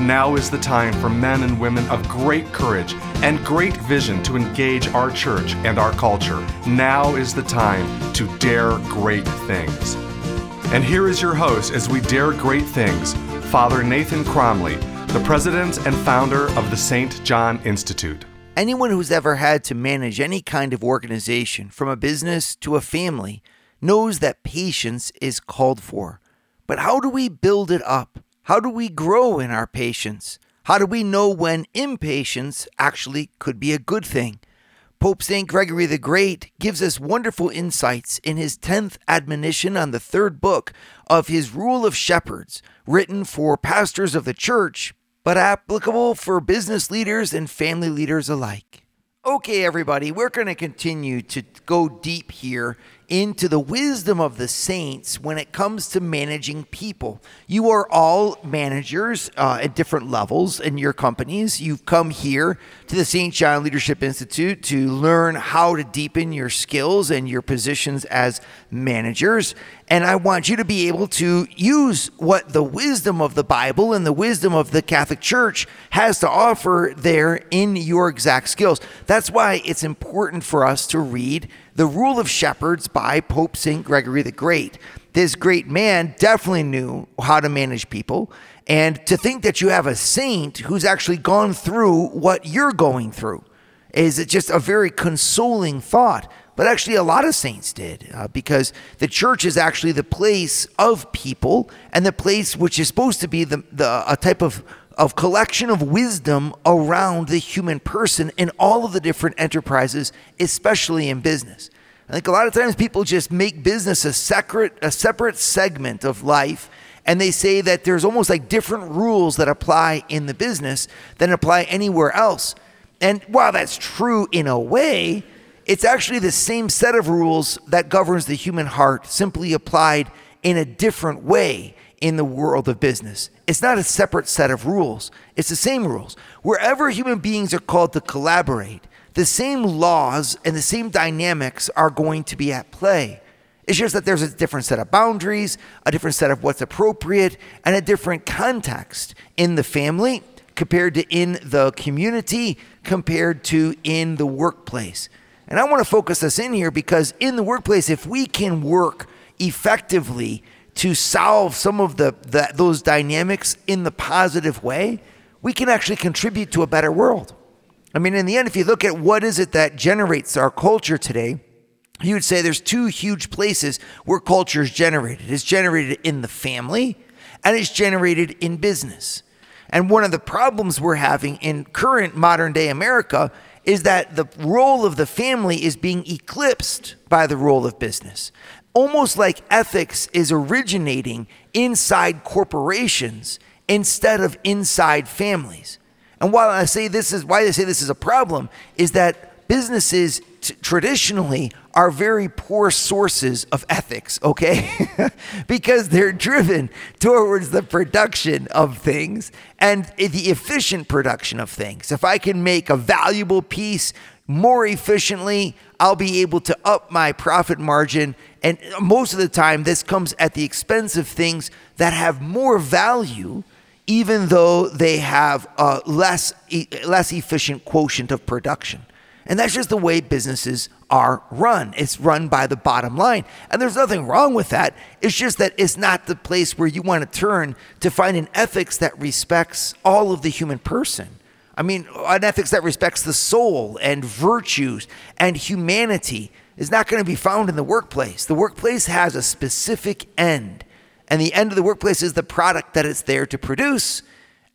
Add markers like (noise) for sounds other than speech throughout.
Now is the time for men and women of great courage and great vision to engage our church and our culture. Now is the time to dare great things. And here is your host as we dare great things, Father Nathan Cromly, the president and founder of the St. John Institute. Anyone who's ever had to manage any kind of organization, from a business to a family, knows that patience is called for. But how do we build it up? How do we grow in our patience? How do we know when impatience actually could be a good thing? Pope St. Gregory the Great gives us wonderful insights in his 10th admonition on the third book of his Rule of Shepherds, written for pastors of the church but applicable for business leaders and family leaders alike. Okay, everybody, we're going to continue to go deep here into the wisdom of the saints when it comes to managing people. You are all managers uh, at different levels in your companies. You've come here to the St. John Leadership Institute to learn how to deepen your skills and your positions as managers. And I want you to be able to use what the wisdom of the Bible and the wisdom of the Catholic Church has to offer there in your exact skills. That's why it's important for us to read the Rule of Shepherds by Pope St. Gregory the Great. This great man definitely knew how to manage people. And to think that you have a saint who's actually gone through what you're going through is just a very consoling thought. But actually, a lot of saints did uh, because the church is actually the place of people and the place which is supposed to be the, the a type of of collection of wisdom around the human person in all of the different enterprises, especially in business. I think a lot of times people just make business a separate a separate segment of life and they say that there's almost like different rules that apply in the business than apply anywhere else. And while that's true in a way, it's actually the same set of rules that governs the human heart, simply applied in a different way in the world of business. It's not a separate set of rules, it's the same rules. Wherever human beings are called to collaborate, the same laws and the same dynamics are going to be at play. It's just that there's a different set of boundaries, a different set of what's appropriate, and a different context in the family compared to in the community, compared to in the workplace. And I want to focus us in here because in the workplace, if we can work effectively to solve some of the, the, those dynamics in the positive way, we can actually contribute to a better world. I mean, in the end, if you look at what is it that generates our culture today, you would say there's two huge places where culture is generated. It's generated in the family and it's generated in business. And one of the problems we're having in current modern day America is that the role of the family is being eclipsed by the role of business almost like ethics is originating inside corporations instead of inside families. And while I say this is why I say this is a problem is that businesses traditionally are very poor sources of ethics, okay? (laughs) because they're driven towards the production of things and the efficient production of things. If I can make a valuable piece more efficiently, I'll be able to up my profit margin. And most of the time, this comes at the expense of things that have more value, even though they have a less, less efficient quotient of production. And that's just the way businesses are run. It's run by the bottom line. And there's nothing wrong with that. It's just that it's not the place where you want to turn to find an ethics that respects all of the human person. I mean, an ethics that respects the soul and virtues and humanity is not going to be found in the workplace. The workplace has a specific end, and the end of the workplace is the product that it's there to produce.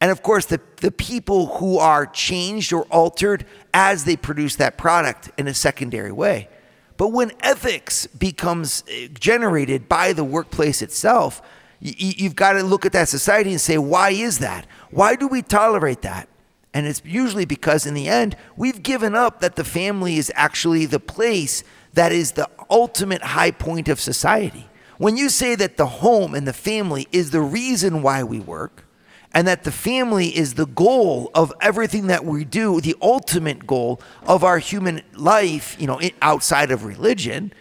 And of course, the, the people who are changed or altered as they produce that product in a secondary way. But when ethics becomes uh, generated by the workplace itself, you've got to look at that society and say, why is that? Why do we tolerate that? And it's usually because in the end, we've given up that the family is actually the place that is the ultimate high point of society. When you say that the home and the family is the reason why we work, and that the family is the goal of everything that we do, the ultimate goal of our human life, you know, outside of religion,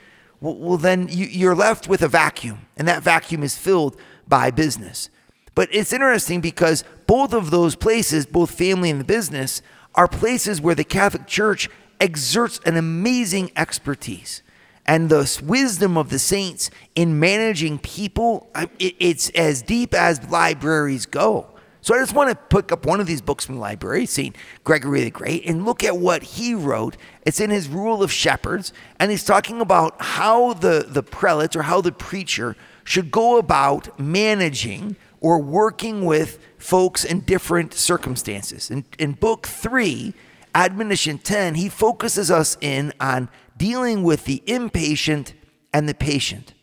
well, then you're left with a vacuum, and that vacuum is filled by business. But it's interesting because both of those places, both family and the business, are places where the Catholic Church exerts an amazing expertise. And the wisdom of the saints in managing people, it's as deep as libraries go. So I just want to pick up one of these books from the library, St. Gregory the Great, and look at what he wrote. It's in his Rule of Shepherds, and he's talking about how the, the prelate or how the preacher should go about managing or working with folks in different circumstances. In, in book three, Admonition 10, he focuses us in on dealing with the impatient and the patient.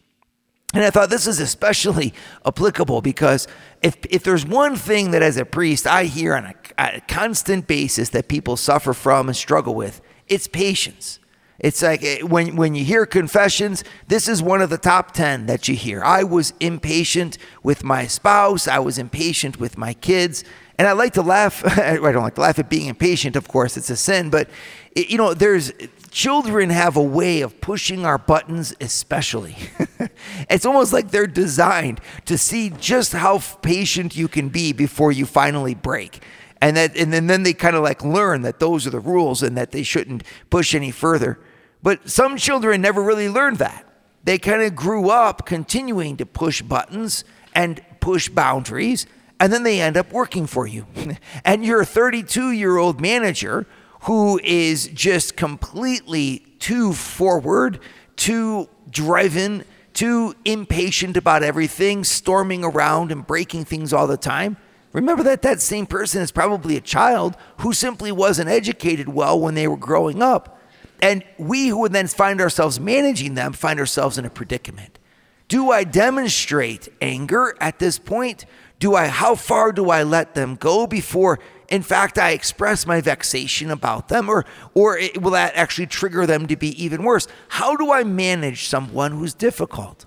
And I thought this is especially applicable because if, if there's one thing that as a priest I hear on a, a constant basis that people suffer from and struggle with, it's patience. It's like eh, when, when you hear confessions, this is one of the top 10 that you hear. I was impatient with my spouse, I was impatient with my kids. And I like to laugh. (laughs) I don't like to laugh at being impatient, of course, it's a sin. But, you know, there's children have a way of pushing our buttons, especially. (laughs) it's almost like they're designed to see just how patient you can be before you finally break. And that, and then, then they kind of like learn that those are the rules and that they shouldn't push any further. But some children never really learned that. They kind of grew up continuing to push buttons and push boundaries, and then they end up working for you. (laughs) and you're a 32 year old manager who is just completely too forward, too driven, too impatient about everything, storming around and breaking things all the time. Remember that that same person is probably a child who simply wasn't educated well when they were growing up. And we who would then find ourselves managing them find ourselves in a predicament. Do I demonstrate anger at this point? Do I how far do I let them go before in fact, I express my vexation about them, or, or it, will that actually trigger them to be even worse? How do I manage someone who's difficult?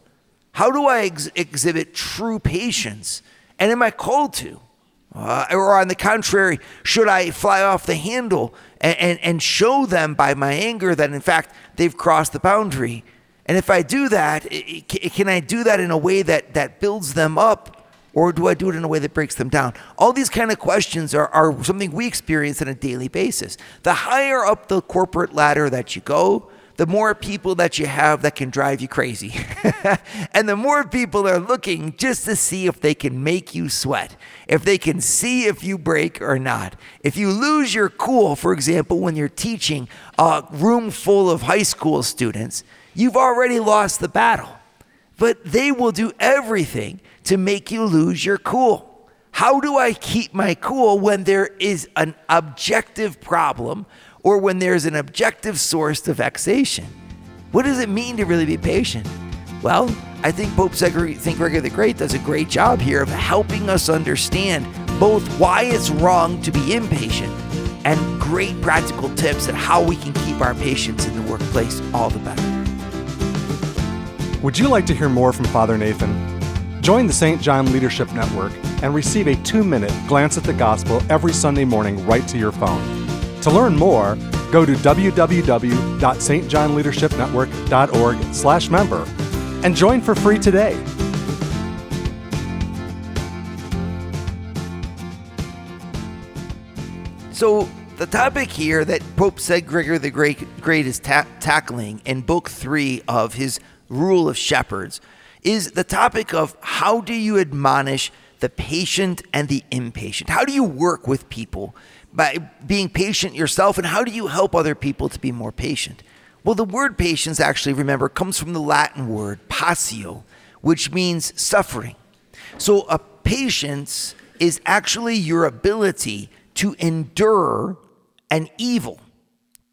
How do I ex- exhibit true patience? And am I called to? Uh, or on the contrary, should I fly off the handle and, and, and show them by my anger that in fact they've crossed the boundary? And if I do that, can I do that in a way that, that builds them up or do I do it in a way that breaks them down? All these kind of questions are, are something we experience on a daily basis. The higher up the corporate ladder that you go, the more people that you have that can drive you crazy. (laughs) and the more people are looking just to see if they can make you sweat, if they can see if you break or not. If you lose your cool, for example, when you're teaching a room full of high school students, you've already lost the battle. But they will do everything to make you lose your cool. How do I keep my cool when there is an objective problem or when there's an objective source to vexation? What does it mean to really be patient? Well, I think Pope St. Gregory the Great does a great job here of helping us understand both why it's wrong to be impatient and great practical tips on how we can keep our patience in the workplace all the better. Would you like to hear more from Father Nathan? Join the St. John Leadership Network and receive a two minute glance at the gospel every Sunday morning right to your phone. To learn more, go to www.stjohnleadershipnetwork.org slash member and join for free today. So, the topic here that Pope St. Gregory the Great, Great is ta- tackling in Book 3 of his Rule of Shepherds is the topic of how do you admonish the patient and the impatient? How do you work with people by being patient yourself, and how do you help other people to be more patient? Well, the word patience actually, remember, comes from the Latin word patio, which means suffering. So a patience is actually your ability to endure an evil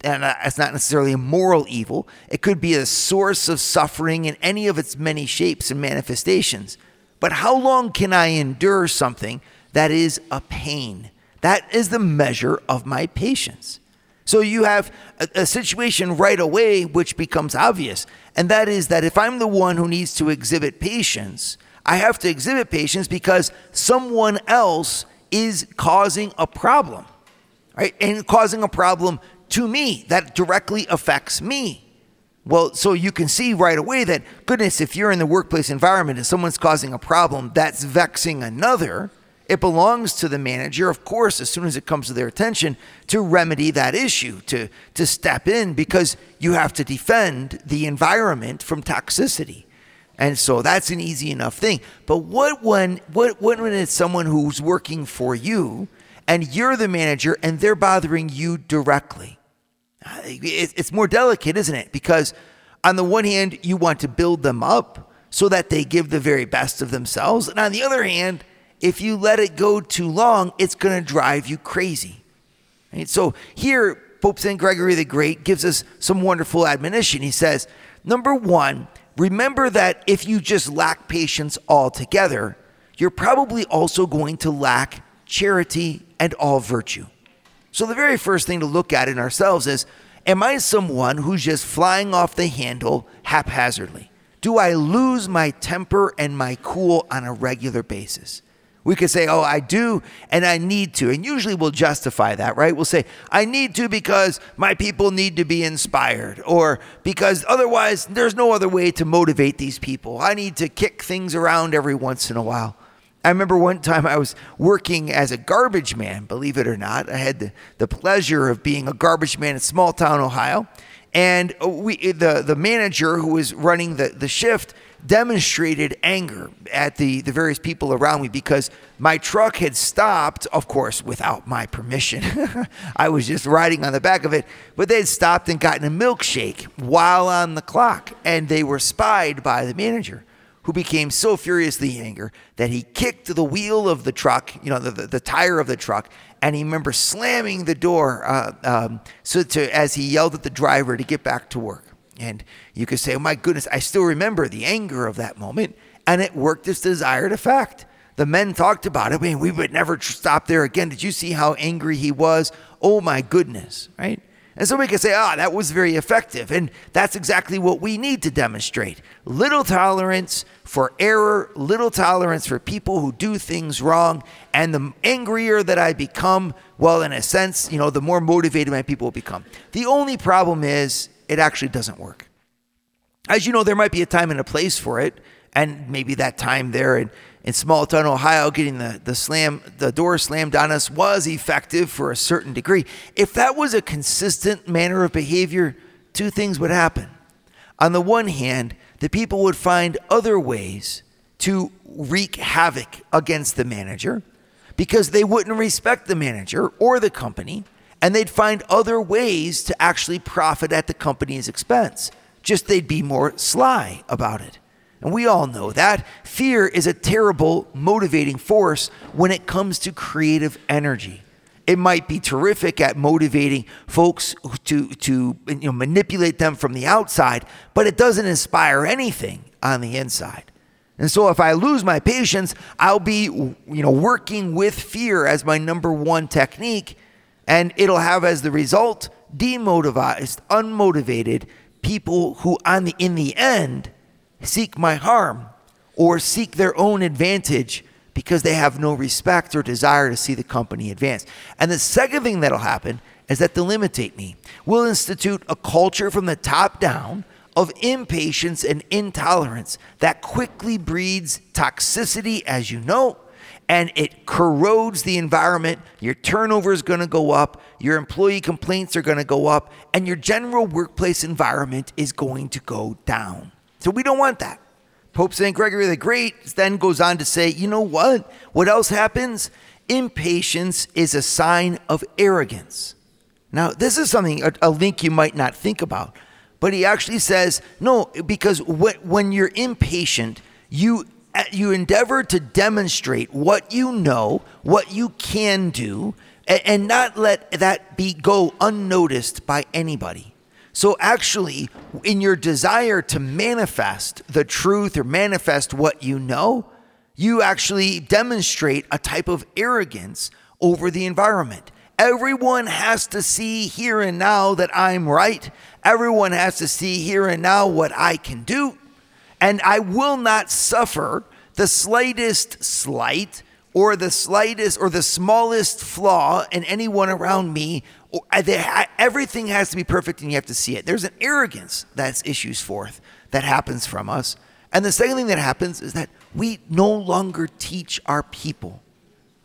and uh, it's not necessarily a moral evil. It could be a source of suffering in any of its many shapes and manifestations. But how long can I endure something that is a pain? That is the measure of my patience. So you have a, a, situation right away which becomes obvious. And that is that if I'm the one who needs to exhibit patience, I have to exhibit patience because someone else is causing a problem, right? And causing a problem to me that directly affects me. Well, so you can see right away that, goodness, if you're in the workplace environment and someone's causing a problem that's vexing another, it belongs to the manager, of course, as soon as it comes to their attention, to remedy that issue, to, to step in because you have to defend the environment from toxicity. And so that's an easy enough thing. But what when what, what when it's someone who's working for you and you're the manager and they're bothering you directly? It's more delicate, isn't it? Because on the one hand, you want to build them up so that they give the very best of themselves. And on the other hand, if you let it go too long, it's going to drive you crazy. So here, Pope St. Gregory the Great gives us some wonderful admonition. He says, number one, remember that if you just lack patience altogether, you're probably also going to lack charity and all virtue. So the very first thing to look at in ourselves is, am I someone who's just flying off the handle haphazardly? Do I lose my temper and my cool on a regular basis? We could say, oh, I do and I need to. And usually we'll justify that, right? We'll say, I need to because my people need to be inspired, or because otherwise there's no other way to motivate these people. I need to kick things around every once in a while. I remember one time I was working as a garbage man, believe it or not. I had the, the pleasure of being a garbage man in small town Ohio. And we, the, the manager who was running the, the shift demonstrated anger at the, the various people around me because my truck had stopped, of course, without my permission. (laughs) I was just riding on the back of it, but they had stopped and gotten a milkshake while on the clock, and they were spied by the manager. Who became so furiously angry that he kicked the wheel of the truck, you know, the, the, the tire of the truck, and he remember slamming the door uh, um, so to as he yelled at the driver to get back to work. And you could say, oh my goodness, I still remember the anger of that moment. And it worked its desired effect. The men talked about it. I mean, we would never stop there again. Did you see how angry he was? Oh my goodness, right? And so we can say, ah, that was very effective. And that's exactly what we need to demonstrate little tolerance for error, little tolerance for people who do things wrong. And the angrier that I become, well, in a sense, you know, the more motivated my people will become. The only problem is it actually doesn't work. As you know, there might be a time and a place for it, and maybe that time there in, in small town Ohio, getting the, the slam the door slammed on us was effective for a certain degree. If that was a consistent manner of behavior, two things would happen. On the one hand, the people would find other ways to wreak havoc against the manager because they wouldn't respect the manager or the company and they'd find other ways to actually profit at the company's expense. Just they'd be more sly about it. And we all know that fear is a terrible motivating force when it comes to creative energy. It might be terrific at motivating folks to, to you know, manipulate them from the outside, but it doesn't inspire anything on the inside. And so if I lose my patience, I'll be you know working with fear as my number one technique and it'll have as the result demotivized, unmotivated people who on the in the end seek my harm or seek their own advantage because they have no respect or desire to see the company advance. And the second thing that'll happen is that they'll imitate me. We'll institute a culture from the top down of impatience and intolerance that quickly breeds toxicity, as you know, and it corrodes the environment. Your turnover is going to go up, your employee complaints are going to go up, and your general workplace environment is going to go down. So we don't want that. Pope St. Gregory the Great then goes on to say, you know what? What else happens? Impatience is a sign of arrogance. Now, this is something, a, a link you might not think about, but he actually says, no, because when you're impatient, you uh, you endeavor to demonstrate what you know, what you can do, and not let that be go unnoticed by anybody. So actually, in your desire to manifest the truth or manifest what you know, you actually demonstrate a type of arrogance over the environment. Everyone has to see here and now that I'm right. Everyone has to see here and now what I can do. And I will not suffer the slightest slight or the slightest or the smallest flaw in anyone around me. Oh, everything has to be perfect and you have to see it. There's an arrogance that issues forth that happens from us. And the second thing that happens is that we no longer teach our people.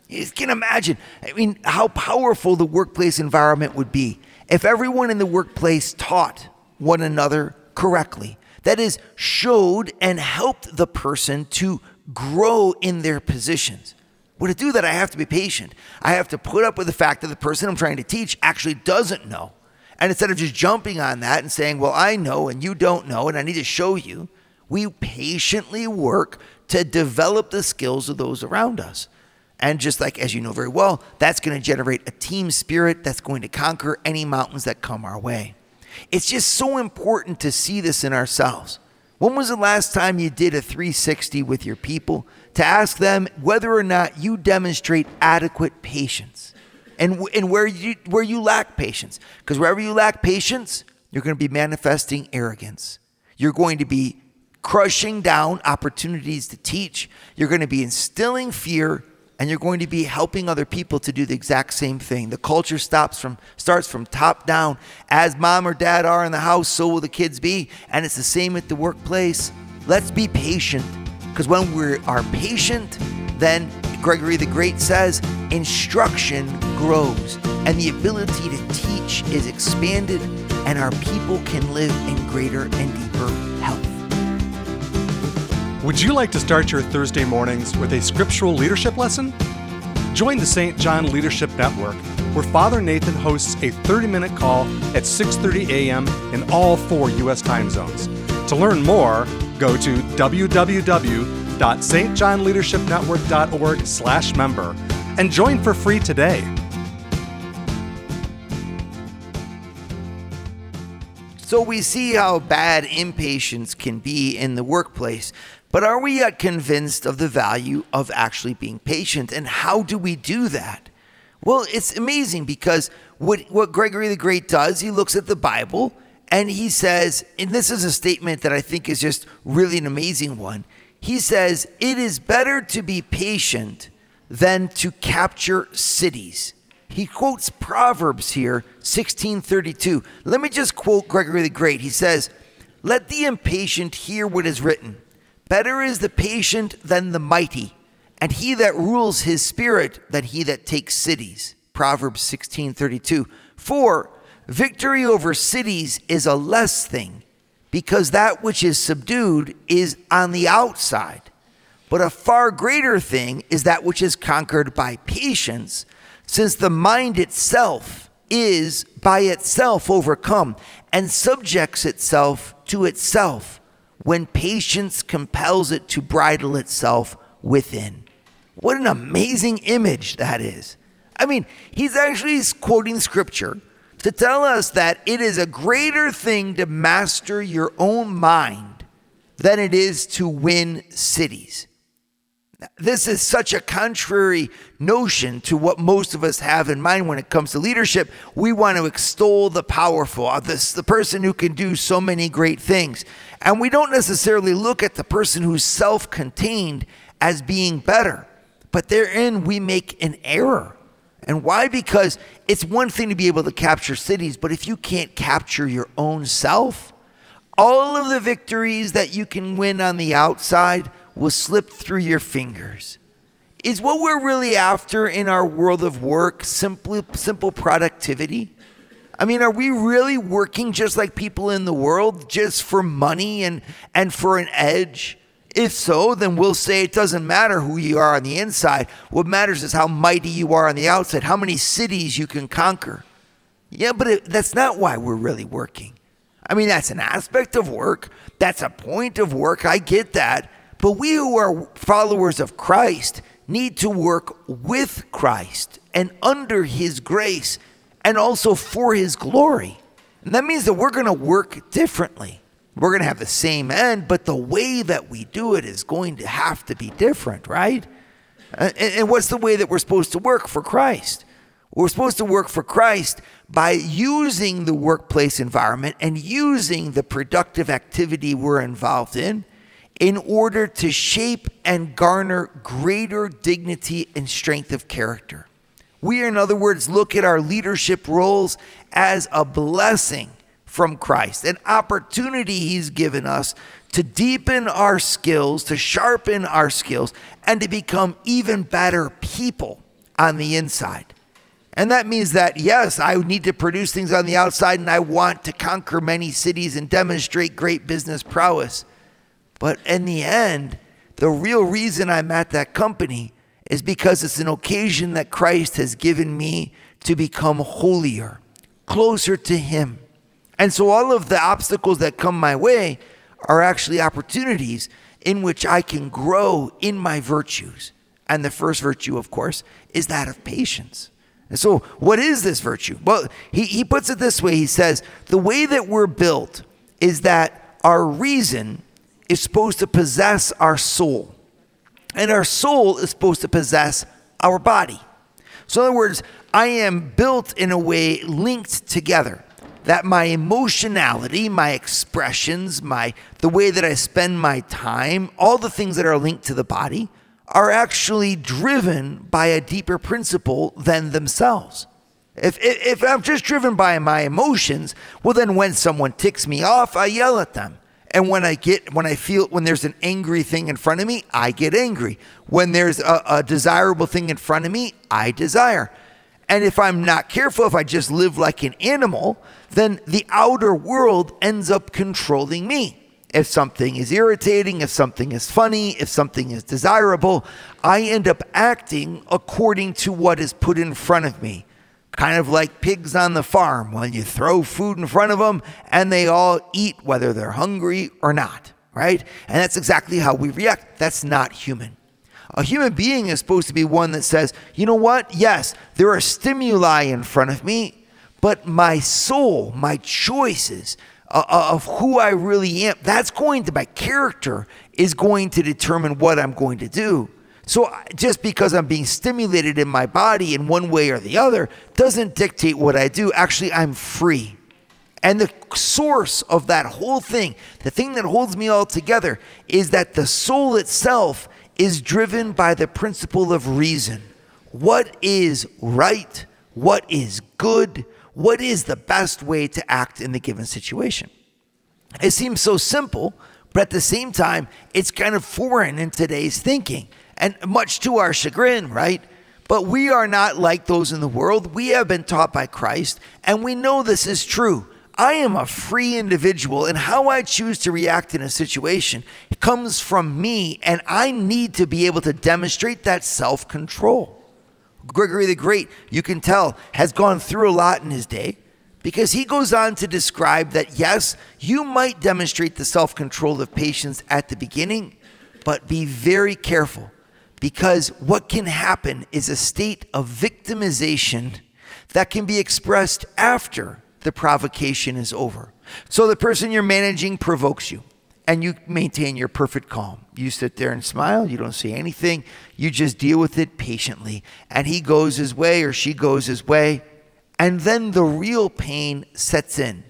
You can imagine, I mean, how powerful the workplace environment would be if everyone in the workplace taught one another correctly. That is, showed and helped the person to grow in their positions. Well, to do that, I have to be patient. I have to put up with the fact that the person I'm trying to teach actually doesn't know. And instead of just jumping on that and saying, well, I know and you don't know, and I need to show you, we patiently work to develop the skills of those around us. And just like, as you know very well, that's going to generate a team spirit that's going to conquer any mountains that come our way. It's just so important to see this in ourselves. When was the last time you did a 360 with your people to ask them whether or not you demonstrate adequate patience and, and where, you, where you lack patience? Because wherever you lack patience, you're going to be manifesting arrogance. You're going to be crushing down opportunities to teach. You're going to be instilling fear and you're going to be helping other people to do the exact same thing. The culture stops from starts from top down. As mom or dad are in the house, so will the kids be, and it's the same at the workplace. Let's be patient because when we are patient, then Gregory the Great says instruction grows and the ability to teach is expanded and our people can live in greater and deeper health. Would you like to start your Thursday mornings with a scriptural leadership lesson? Join the St. John Leadership Network, where Father Nathan hosts a 30-minute call at 6:30 a.m. in all four U.S. time zones. To learn more, go to www.stjohnleadershipnetwork.org slash member and join for free today. So we see how bad impatience can be in the workplace. But are we yet convinced of the value of actually being patient? And how do we do that? Well, it's amazing because what, what Gregory the Great does, he looks at the Bible and he says, and this is a statement that I think is just really an amazing one. He says, It is better to be patient than to capture cities. He quotes Proverbs here, 1632. Let me just quote Gregory the Great. He says, Let the impatient hear what is written. Better is the patient than the mighty, and he that rules his spirit than he that takes cities. Proverbs 16:32. For victory over cities is a less thing, because that which is subdued is on the outside. But a far greater thing is that which is conquered by patience, since the mind itself is by itself overcome and subjects itself to itself when patience compels it to bridle itself within. What an amazing image that is. I mean, he's actually quoting scripture to tell us that it is a greater thing to master your own mind than it is to win cities. This is such a contrary notion to what most of us have in mind when it comes to leadership. We want to extol the powerful, uh, this, the person who can do so many great things. And we don't necessarily look at the person who's self contained as being better, but therein we make an error. And why? Because it's one thing to be able to capture cities, but if you can't capture your own self, all of the victories that you can win on the outside will slip through your fingers. Is what we're really after in our world of work simply simple productivity? I mean, are we really working just like people in the world just for money and and for an edge? If so, then we'll say it doesn't matter who you are on the inside. What matters is how mighty you are on the outside, how many cities you can conquer. Yeah, but it, that's not why we're really working. I mean, that's an aspect of work. That's a point of work. I get that. But we who are followers of Christ need to work with Christ and under his grace and also for his glory. And that means that we're going to work differently. We're going to have the same end, but the way that we do it is going to have to be different, right? And, what's the way that we're supposed to work for Christ? We're supposed to work for Christ by using the workplace environment and using the productive activity we're involved in in order to shape and garner greater dignity and strength of character. We, in other words, look at our leadership roles as a blessing from Christ, an opportunity He's given us to deepen our skills, to sharpen our skills, and to become even better people on the inside. And that means that, yes, I need to produce things on the outside and I want to conquer many cities and demonstrate great business prowess. But in the end, the real reason I'm at that company is because it's an occasion that Christ has given me to become holier, closer to Him. And so all of the obstacles that come my way are actually opportunities in which I can grow in my virtues. And the first virtue, of course, is that of patience. And so, what is this virtue? Well, he, he puts it this way He says, The way that we're built is that our reason is supposed to possess our soul, and our soul is supposed to possess our body. So, in other words, I am built in a way linked together that my emotionality, my expressions, my the way that I spend my time, all the things that are linked to the body are actually driven by a deeper principle than themselves. If, if, if I'm just driven by my emotions, well, then when someone ticks me off, I yell at them. And when I get, when I feel, when there's an angry thing in front of me, I get angry. When there's a, a desirable thing in front of me, I desire. And if I'm not careful, if I just live like an animal, then the outer world ends up controlling me. If something is irritating, if something is funny, if something is desirable, I end up acting according to what is put in front of me kind of like pigs on the farm when you throw food in front of them and they all eat whether they're hungry or not, right? And that's exactly how we react. That's not human. A human being is supposed to be one that says, you know what? Yes, there are stimuli in front of me, but my soul, my choices, uh, uh of who I really am, that's going to, my character is going to determine what I'm going to do. So just because I'm being stimulated in my body in one way or the other doesn't dictate what I do. Actually, I'm free. And the source of that whole thing, the thing that holds me all together, is that the soul itself is driven by the principle of reason. What is right? What is good? What is the best way to act in the given situation? It seems so simple, but at the same time, it's kind of foreign in today's thinking and much to our chagrin, right? But we are not like those in the world. We have been taught by Christ, and we know this is true. I am a free individual, and how I choose to react in a situation comes from me, and I need to be able to demonstrate that self control. Gregory the Great, you can tell, has gone through a lot in his day because he goes on to describe that yes, you might demonstrate the self control of patience at the beginning, but be very careful because what can happen is a state of victimization that can be expressed after the provocation is over. So the person you're managing provokes you and you maintain your perfect calm. You sit there and smile, you don't say anything, you just deal with it patiently. And he goes his way or she goes his way. And then the real pain sets in.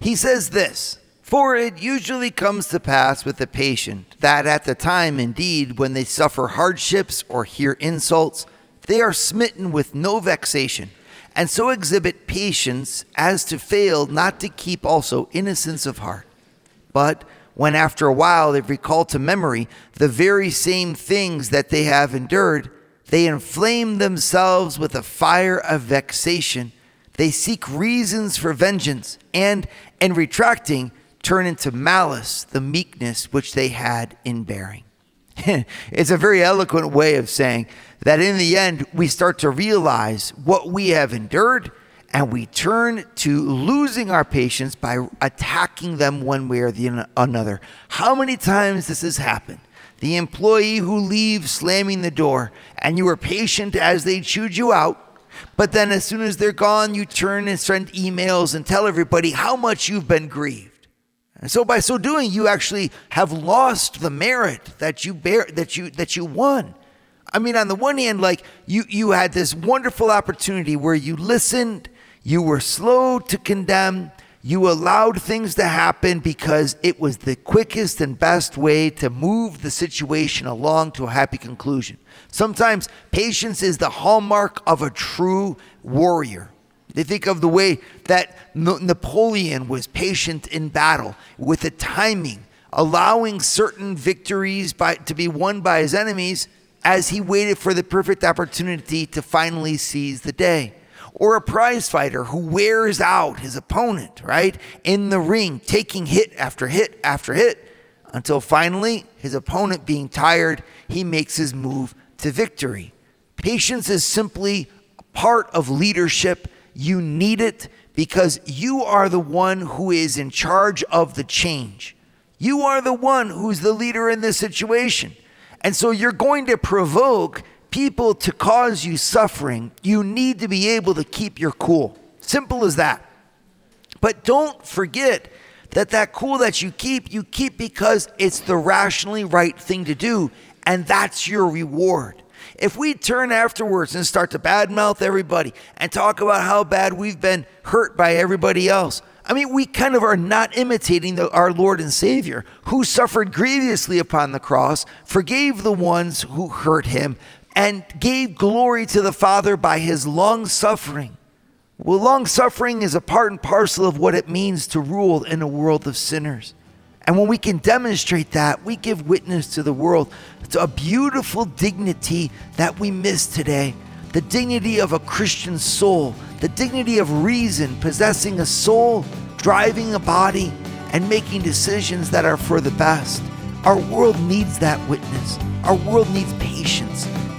He says this for it usually comes to pass with the patient that at the time, indeed, when they suffer hardships or hear insults, they are smitten with no vexation, and so exhibit patience as to fail not to keep also innocence of heart. But when after a while they recall to memory the very same things that they have endured, they inflame themselves with a fire of vexation. They seek reasons for vengeance, and in retracting, turn into malice the meekness which they had in bearing. (laughs) it's a very eloquent way of saying that in the end, we start to realize what we have endured and we turn to losing our patience by attacking them one way or the another. How many times this has happened? The employee who leaves slamming the door and you were patient as they chewed you out. But then, as soon as they're gone, you turn and send emails and tell everybody how much you've been grieved. And so by so doing, you actually have lost the merit that you bear that you that you won. I mean, on the one hand, like you, you had this wonderful opportunity where you listened, you were slow to condemn, you allowed things to happen because it was the quickest and best way to move the situation along to a happy conclusion. Sometimes patience is the hallmark of a true warrior. They think of the way that Napoleon was patient in battle with the timing, allowing certain victories by, to be won by his enemies as he waited for the perfect opportunity to finally seize the day. Or a prize fighter who wears out his opponent, right? In the ring, taking hit after hit after hit until finally, his opponent being tired, he makes his move to victory. Patience is simply part of leadership. You need it because you are the one who is in charge of the change. You are the one who's the leader in this situation. And so you're going to provoke people to cause you suffering. You need to be able to keep your cool. Simple as that. But don't forget that that cool that you keep, you keep because it's the rationally right thing to do, and that's your reward. If we turn afterwards and start to badmouth everybody and talk about how bad we've been hurt by everybody else, I mean, we kind of are not imitating the, our Lord and Savior, who suffered grievously upon the cross, forgave the ones who hurt him, and gave glory to the Father by his long suffering. Well, long suffering is a part and parcel of what it means to rule in a world of sinners. And when we can demonstrate that, we give witness to the world to a beautiful dignity that we miss today the dignity of a Christian soul, the dignity of reason, possessing a soul, driving a body, and making decisions that are for the best. Our world needs that witness. Our world needs patience,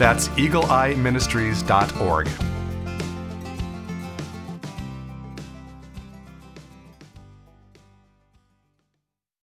That's eagleeyeministries.org.